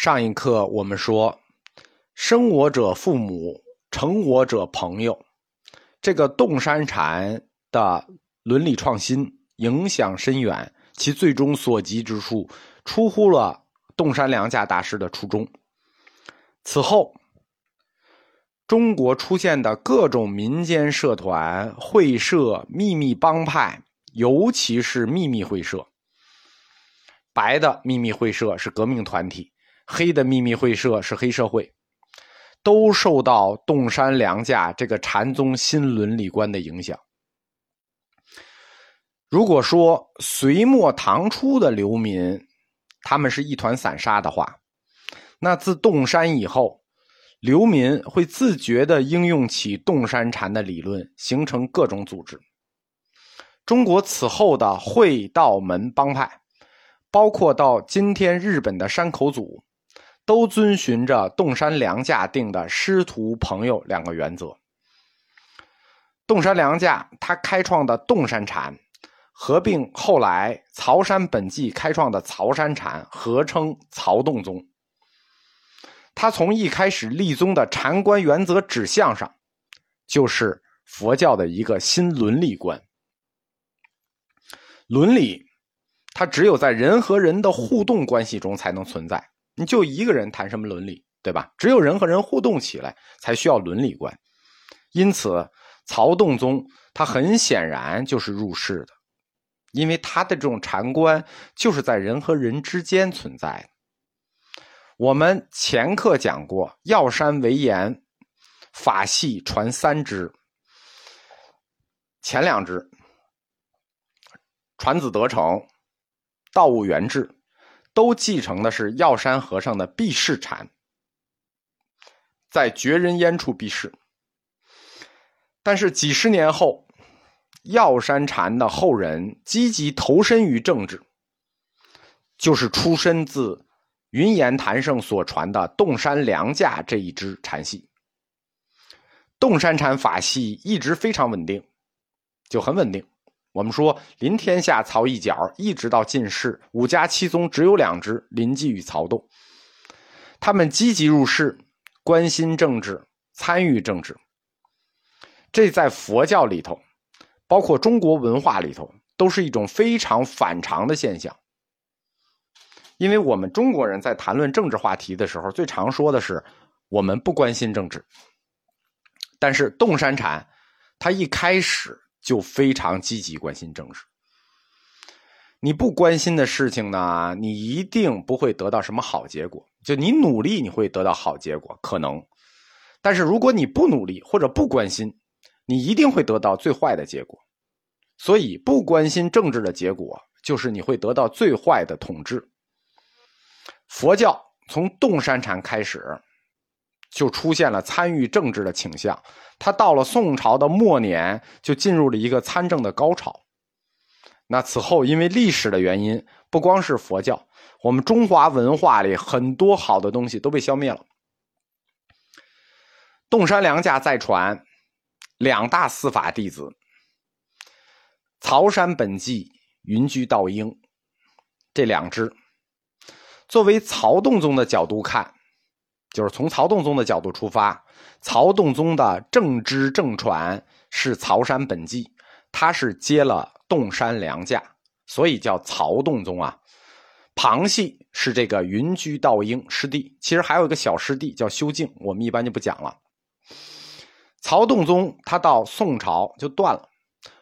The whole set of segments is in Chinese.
上一课我们说，生我者父母，成我者朋友。这个洞山禅的伦理创新影响深远，其最终所及之处出乎了洞山良价大师的初衷。此后，中国出现的各种民间社团、会社、秘密帮派，尤其是秘密会社，白的秘密会社是革命团体。黑的秘密会社是黑社会，都受到洞山良价这个禅宗新伦理观的影响。如果说隋末唐初的流民，他们是一团散沙的话，那自洞山以后，流民会自觉的应用起洞山禅的理论，形成各种组织。中国此后的会道门帮派，包括到今天日本的山口组。都遵循着洞山良价定的师徒朋友两个原则。洞山良价他开创的洞山禅，合并后来曹山本纪开创的曹山禅，合称曹洞宗。他从一开始立宗的禅观原则指向上，就是佛教的一个新伦理观。伦理，它只有在人和人的互动关系中才能存在。你就一个人谈什么伦理，对吧？只有人和人互动起来，才需要伦理观。因此，曹洞宗他很显然就是入世的，因为他的这种禅观就是在人和人之间存在的。我们前课讲过，药山为言，法系传三支，前两支传子得成，道悟圆智。都继承的是药山和尚的避世禅，在绝人烟处避世。但是几十年后，药山禅的后人积极投身于政治，就是出身自云岩坛圣所传的洞山良价这一支禅系。洞山禅法系一直非常稳定，就很稳定。我们说，临天下曹一角，一直到进士，五家七宗只有两支，临济与曹洞。他们积极入世，关心政治，参与政治。这在佛教里头，包括中国文化里头，都是一种非常反常的现象。因为我们中国人在谈论政治话题的时候，最常说的是我们不关心政治。但是洞山禅，他一开始。就非常积极关心政治。你不关心的事情呢，你一定不会得到什么好结果。就你努力，你会得到好结果，可能。但是如果你不努力或者不关心，你一定会得到最坏的结果。所以，不关心政治的结果，就是你会得到最坏的统治。佛教从洞山禅开始。就出现了参与政治的倾向，他到了宋朝的末年就进入了一个参政的高潮。那此后因为历史的原因，不光是佛教，我们中华文化里很多好的东西都被消灭了。洞山良价再传，两大司法弟子，曹山本纪、云居道英这两支，作为曹洞宗的角度看。就是从曹洞宗的角度出发，曹洞宗的正支正传是曹山本纪，他是接了洞山良价，所以叫曹洞宗啊。旁系是这个云居道英师弟，其实还有一个小师弟叫修静，我们一般就不讲了。曹洞宗他到宋朝就断了，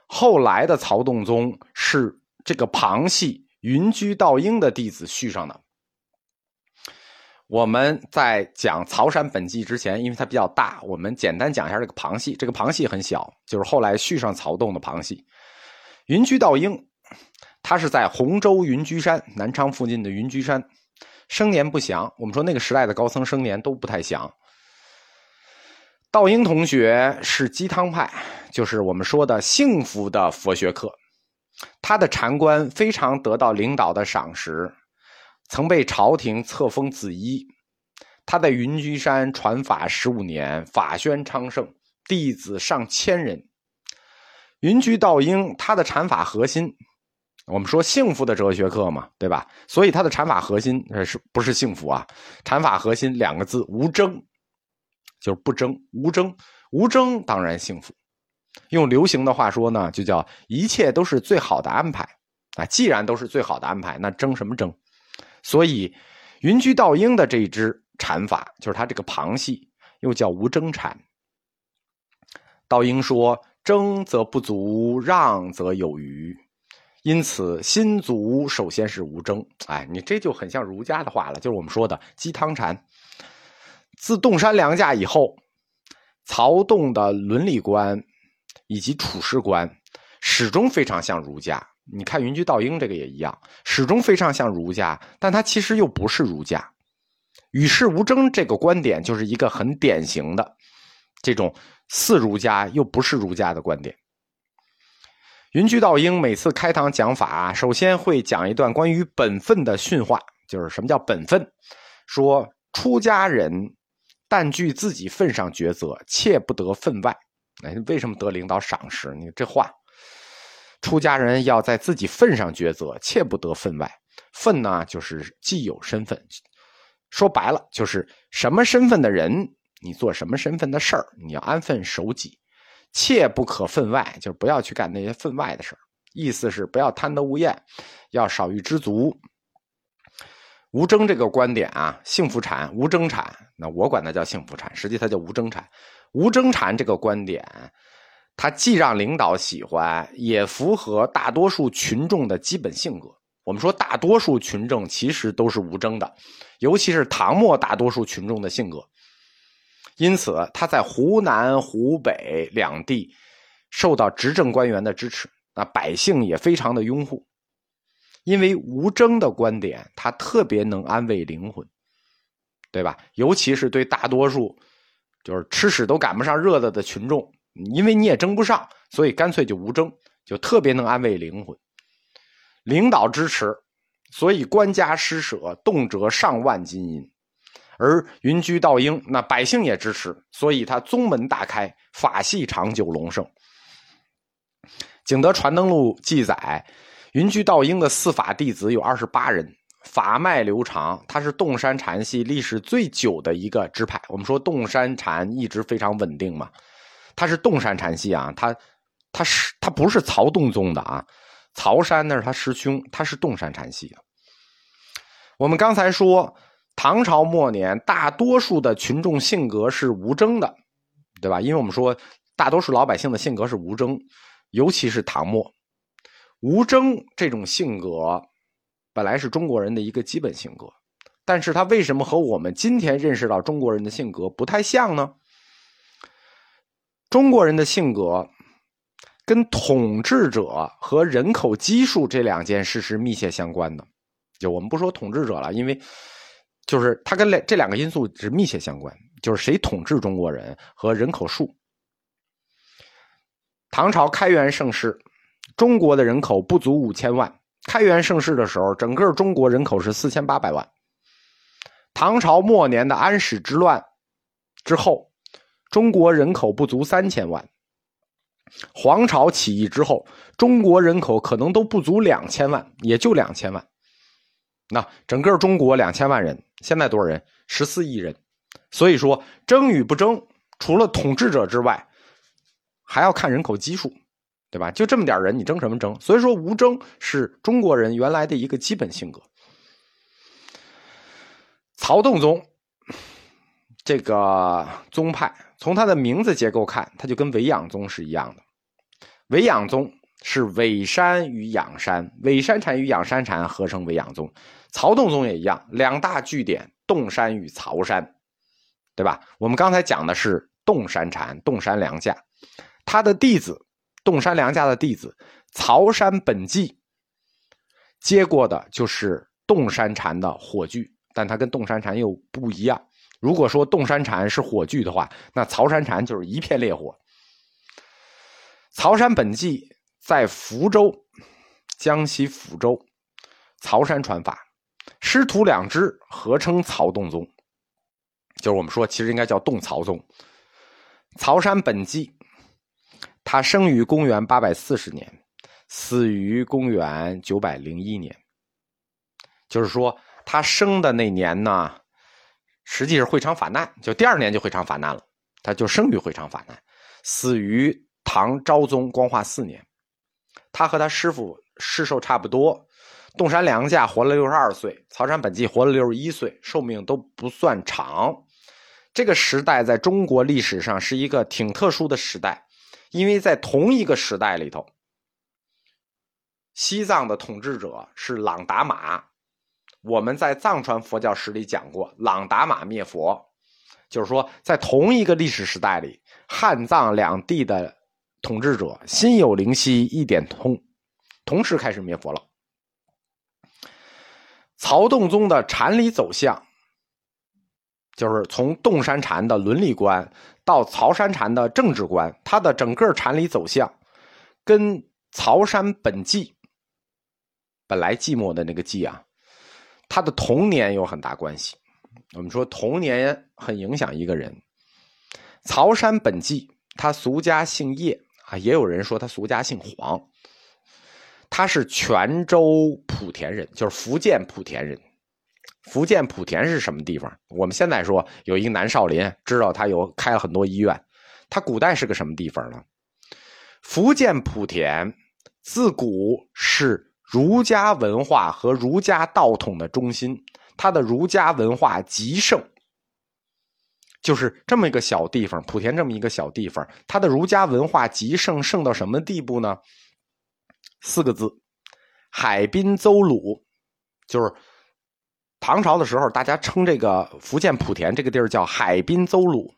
后来的曹洞宗是这个旁系云居道英的弟子续上的。我们在讲曹山本纪之前，因为它比较大，我们简单讲一下这个旁系。这个旁系很小，就是后来续上曹洞的旁系。云居道英，他是在洪州云居山南昌附近的云居山，生年不详。我们说那个时代的高僧生年都不太详。道英同学是鸡汤派，就是我们说的幸福的佛学课，他的禅观非常得到领导的赏识。曾被朝廷册封子衣，他在云居山传法十五年，法宣昌盛，弟子上千人。云居道英他的禅法核心我们说幸福的哲学课嘛，对吧？所以他的禅法核心是不是幸福啊？禅法核心两个字：无争，就是不争，无争，无争当然幸福。用流行的话说呢，就叫一切都是最好的安排啊！既然都是最好的安排，那争什么争？所以云居道英的这一支禅法，就是他这个旁系，又叫无争禅。道英说：“争则不足，让则有余。”因此，心足首先是无争。哎，你这就很像儒家的话了，就是我们说的鸡汤禅。自洞山良价以后，曹洞的伦理观以及处事观始终非常像儒家。你看云居道英这个也一样，始终非常像儒家，但他其实又不是儒家。与世无争这个观点，就是一个很典型的这种似儒家又不是儒家的观点。云居道英每次开堂讲法，首先会讲一段关于本分的训话，就是什么叫本分？说出家人但据自己份上抉择，切不得分外。哎，为什么得领导赏识？你这话，出家人要在自己份上抉择，切不得分外。份呢，就是既有身份，说白了就是什么身份的人，你做什么身份的事儿，你要安分守己。切不可分外，就是不要去干那些分外的事儿意思是不要贪得无厌，要少欲知足。无争这个观点啊，幸福禅、无争禅，那我管它叫幸福禅，实际它叫无争禅。无争禅这个观点，他既让领导喜欢，也符合大多数群众的基本性格。我们说大多数群众其实都是无争的，尤其是唐末大多数群众的性格。因此，他在湖南、湖北两地受到执政官员的支持，那百姓也非常的拥护。因为无争的观点，他特别能安慰灵魂，对吧？尤其是对大多数就是吃屎都赶不上热的的群众，因为你也争不上，所以干脆就无争，就特别能安慰灵魂。领导支持，所以官家施舍动辄上万金银。而云居道英，那百姓也支持，所以他宗门大开，法系长久隆盛。《景德传灯录》记载，云居道英的四法弟子有二十八人，法脉流长，他是洞山禅系历史最久的一个支派。我们说洞山禅一直非常稳定嘛，他是洞山禅系啊，他他是他不是曹洞宗的啊，曹山那是他师兄，他是洞山禅系的。我们刚才说。唐朝末年，大多数的群众性格是无争的，对吧？因为我们说，大多数老百姓的性格是无争，尤其是唐末，无争这种性格本来是中国人的一个基本性格，但是他为什么和我们今天认识到中国人的性格不太像呢？中国人的性格跟统治者和人口基数这两件事是密切相关的，就我们不说统治者了，因为。就是他跟这这两个因素是密切相关，就是谁统治中国人和人口数。唐朝开元盛世，中国的人口不足五千万。开元盛世的时候，整个中国人口是四千八百万。唐朝末年的安史之乱之后，中国人口不足三千万。黄巢起义之后，中国人口可能都不足两千万，也就两千万。那整个中国两千万人。现在多少人？十四亿人，所以说争与不争，除了统治者之外，还要看人口基数，对吧？就这么点人，你争什么争？所以说无争是中国人原来的一个基本性格。曹洞宗这个宗派，从它的名字结构看，它就跟维养宗是一样的。维养宗是尾山与仰山，尾山禅与仰山禅合成维养宗。曹洞宗也一样，两大据点洞山与曹山，对吧？我们刚才讲的是洞山禅、洞山良价，他的弟子洞山良价的弟子曹山本纪接过的就是洞山禅的火炬，但他跟洞山禅又不一样。如果说洞山禅是火炬的话，那曹山禅就是一片烈火。曹山本纪在福州，江西抚州，曹山传法。师徒两支合称曹洞宗，就是我们说，其实应该叫洞曹宗。曹山本纪，他生于公元八百四十年，死于公元九百零一年。就是说，他生的那年呢，实际是会昌法难，就第二年就会昌法难了。他就生于会昌法难，死于唐昭宗光化四年。他和他师傅世寿差不多，洞山良价活了六十二岁，曹山本纪活了六十一岁，寿命都不算长。这个时代在中国历史上是一个挺特殊的时代，因为在同一个时代里头，西藏的统治者是朗达玛。我们在藏传佛教史里讲过，朗达玛灭佛，就是说，在同一个历史时代里，汉藏两地的统治者心有灵犀一点通，同时开始灭佛了。曹洞宗的禅理走向，就是从洞山禅的伦理观到曹山禅的政治观，它的整个禅理走向，跟曹山本纪本来寂寞的那个寂啊。他的童年有很大关系。我们说童年很影响一个人。曹山本纪，他俗家姓叶啊，也有人说他俗家姓黄。他是泉州莆田人，就是福建莆田人。福建莆田是什么地方？我们现在说有一个南少林，知道他有开了很多医院。他古代是个什么地方呢？福建莆田自古是。儒家文化和儒家道统的中心，它的儒家文化极盛，就是这么一个小地方，莆田这么一个小地方，它的儒家文化极盛，盛到什么地步呢？四个字：海滨邹鲁，就是唐朝的时候，大家称这个福建莆田这个地儿叫海滨邹鲁。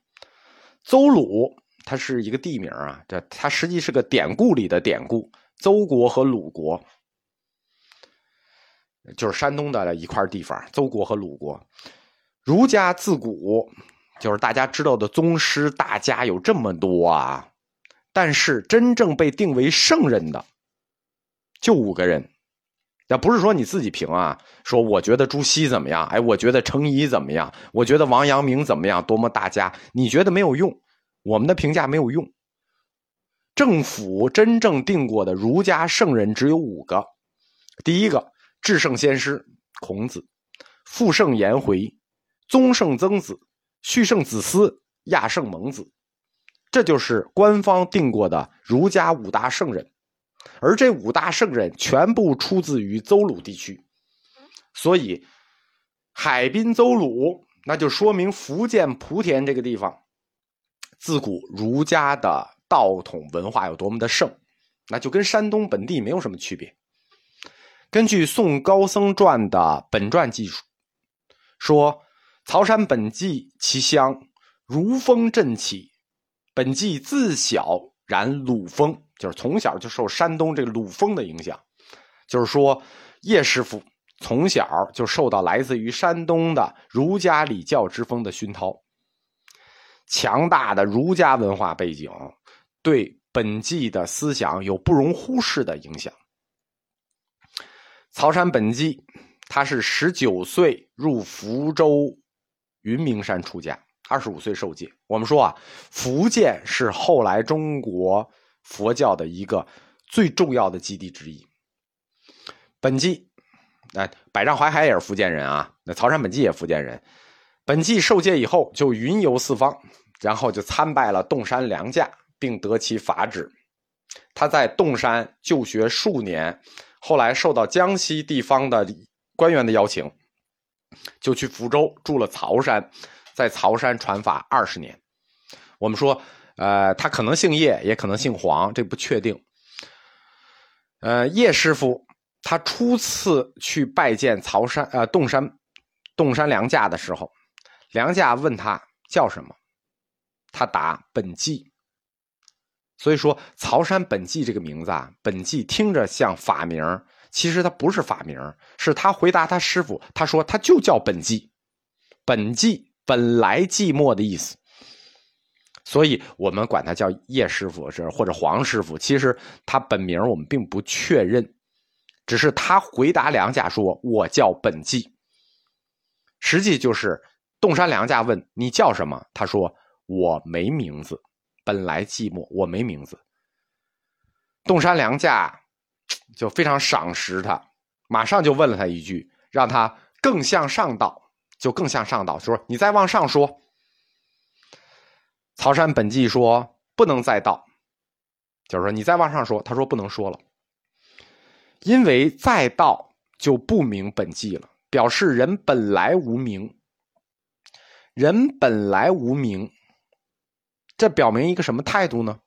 邹鲁它是一个地名啊，这它实际是个典故里的典故，邹国和鲁国。就是山东的一块地方，邹国和鲁国。儒家自古就是大家知道的宗师大家有这么多啊，但是真正被定为圣人的就五个人。要不是说你自己评啊，说我觉得朱熹怎么样？哎，我觉得程颐怎么样？我觉得王阳明怎么样？多么大家？你觉得没有用？我们的评价没有用。政府真正定过的儒家圣人只有五个，第一个。至圣先师孔子，父圣颜回，宗圣曾子，续圣子思，亚圣蒙子，这就是官方定过的儒家五大圣人。而这五大圣人全部出自于邹鲁地区，所以海滨邹鲁，那就说明福建莆田这个地方，自古儒家的道统文化有多么的盛，那就跟山东本地没有什么区别。根据《宋高僧传》的本传记述，说曹山本纪其乡如风振起，本纪自小染鲁风，就是从小就受山东这个鲁风的影响。就是说，叶师傅从小就受到来自于山东的儒家礼教之风的熏陶，强大的儒家文化背景对本纪的思想有不容忽视的影响。曹山本纪，他是十九岁入福州云明山出家，二十五岁受戒。我们说啊，福建是后来中国佛教的一个最重要的基地之一。本纪，哎，百丈怀海也是福建人啊，那曹山本纪也福建人。本纪受戒以后就云游四方，然后就参拜了洞山良价，并得其法旨。他在洞山就学数年。后来受到江西地方的官员的邀请，就去福州住了曹山，在曹山传法二十年。我们说，呃，他可能姓叶，也可能姓黄，这不确定。呃，叶师傅他初次去拜见曹山，呃，洞山，洞山良价的时候，良价问他叫什么，他答本纪。所以说，曹山本纪这个名字啊，本纪听着像法名，其实它不是法名，是他回答他师傅，他说他就叫本纪，本纪本来寂寞的意思，所以我们管他叫叶师傅是或者黄师傅，其实他本名我们并不确认，只是他回答梁家说我叫本纪，实际就是洞山梁家问你叫什么，他说我没名字。本来寂寞，我没名字。洞山良价就非常赏识他，马上就问了他一句，让他更向上道，就更向上道，说你再往上说。曹山本纪说不能再道，就是说你再往上说，他说不能说了，因为再道就不明本纪了，表示人本来无名，人本来无名，这表明一个什么态度呢？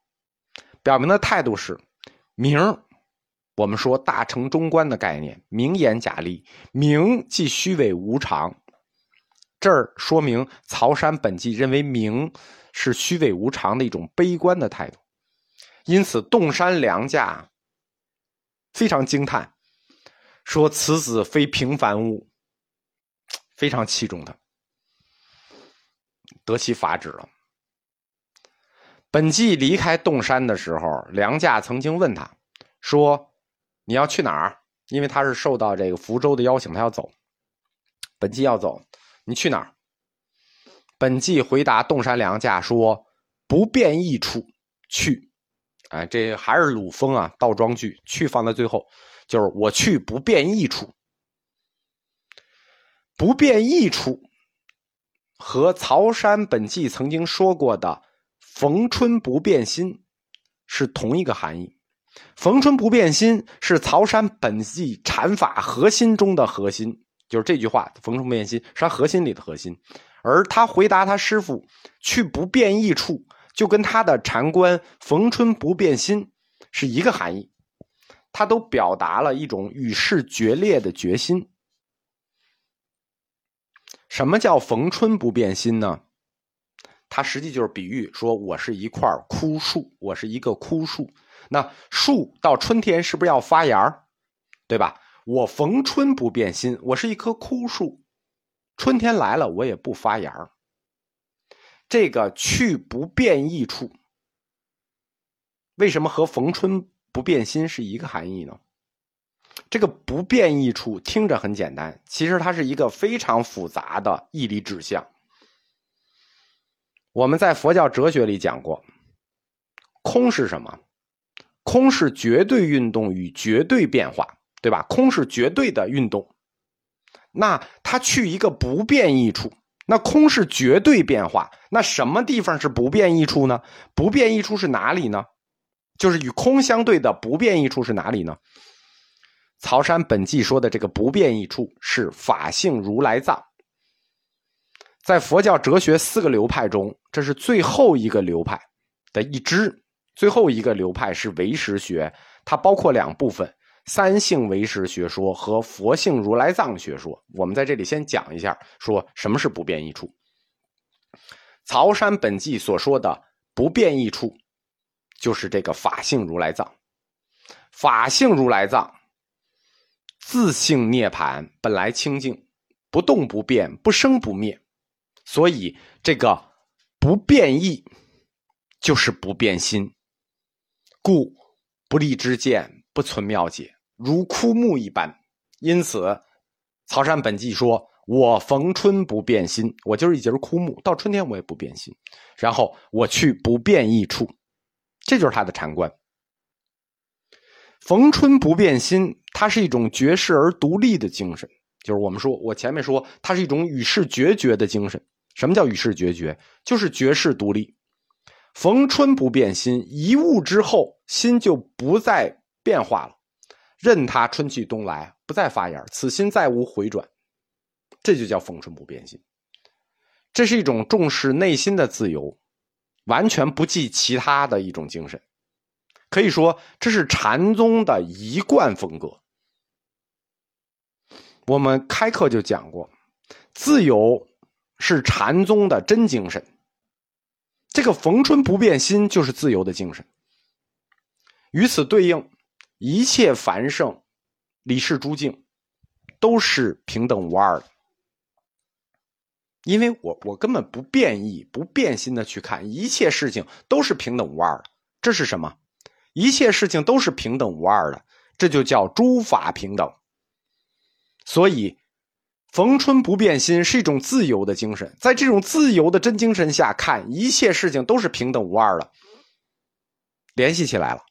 表明的态度是名。我们说大成中观的概念，名言假立，名即虚伪无常。这儿说明曹山本纪认为名是虚伪无常的一种悲观的态度，因此洞山良价非常惊叹，说此子非平凡物，非常器重他，得其法旨了。本纪离开洞山的时候，梁驾曾经问他说。你要去哪儿？因为他是受到这个福州的邀请，他要走。本纪要走，你去哪儿？本纪回答洞山良价说：“不变异处去。”哎，这还是鲁风啊，倒装句，去放在最后，就是我去不变异处。不变异处和曹山本纪曾经说过的“逢春不变心”是同一个含义。逢春不变心是曹山本纪禅法核心中的核心，就是这句话“逢春不变心”是他核心里的核心。而他回答他师傅去不变异处，就跟他的禅观“逢春不变心”是一个含义。他都表达了一种与世决裂的决心。什么叫“逢春不变心”呢？实际就是比喻说，我是一块枯树，我是一个枯树。那树到春天是不是要发芽对吧？我逢春不变心，我是一棵枯树，春天来了我也不发芽这个去不变异处，为什么和逢春不变心是一个含义呢？这个不变异处听着很简单，其实它是一个非常复杂的义理指向。我们在佛教哲学里讲过，空是什么？空是绝对运动与绝对变化，对吧？空是绝对的运动，那它去一个不变异处，那空是绝对变化，那什么地方是不变异处呢？不变异处是哪里呢？就是与空相对的不变异处是哪里呢？曹山本纪说的这个不变异处是法性如来藏，在佛教哲学四个流派中，这是最后一个流派的一支。最后一个流派是唯识学，它包括两部分：三性唯识学说和佛性如来藏学说。我们在这里先讲一下，说什么是不变异处。曹山本纪所说的不变异处，就是这个法性如来藏。法性如来藏，自性涅盘，本来清净，不动不变，不生不灭，所以这个不变异，就是不变心。故不立之见，不存妙解，如枯木一般。因此，曹山本纪说：“我逢春不变心，我就是一节枯木，到春天我也不变心。然后我去不变异处，这就是他的禅观。逢春不变心，它是一种绝世而独立的精神。就是我们说，我前面说，它是一种与世决绝的精神。什么叫与世决绝？就是绝世独立。”逢春不变心，一物之后，心就不再变化了，任它春去冬来，不再发芽，此心再无回转，这就叫逢春不变心。这是一种重视内心的自由，完全不计其他的一种精神，可以说这是禅宗的一贯风格。我们开课就讲过，自由是禅宗的真精神。这个逢春不变心就是自由的精神。与此对应，一切繁盛、理事诸境，都是平等无二的。因为我我根本不变异、不变心的去看一切事情都是平等无二的。这是什么？一切事情都是平等无二的，这就叫诸法平等。所以。逢春不变心是一种自由的精神，在这种自由的真精神下看一切事情都是平等无二的，联系起来了，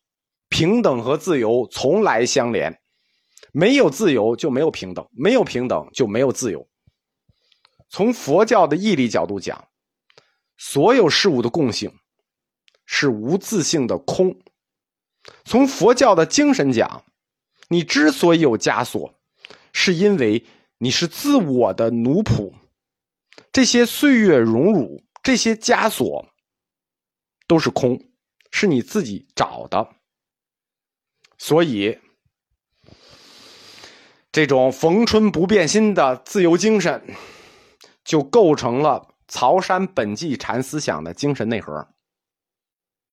平等和自由从来相连，没有自由就没有平等，没有平等就没有自由。从佛教的义理角度讲，所有事物的共性是无自性的空。从佛教的精神讲，你之所以有枷锁，是因为你是自我的奴仆。这些岁月荣辱，这些枷锁，都是空，是你自己找的。所以，这种逢春不变心的自由精神，就构成了曹山本纪禅思想的精神内核。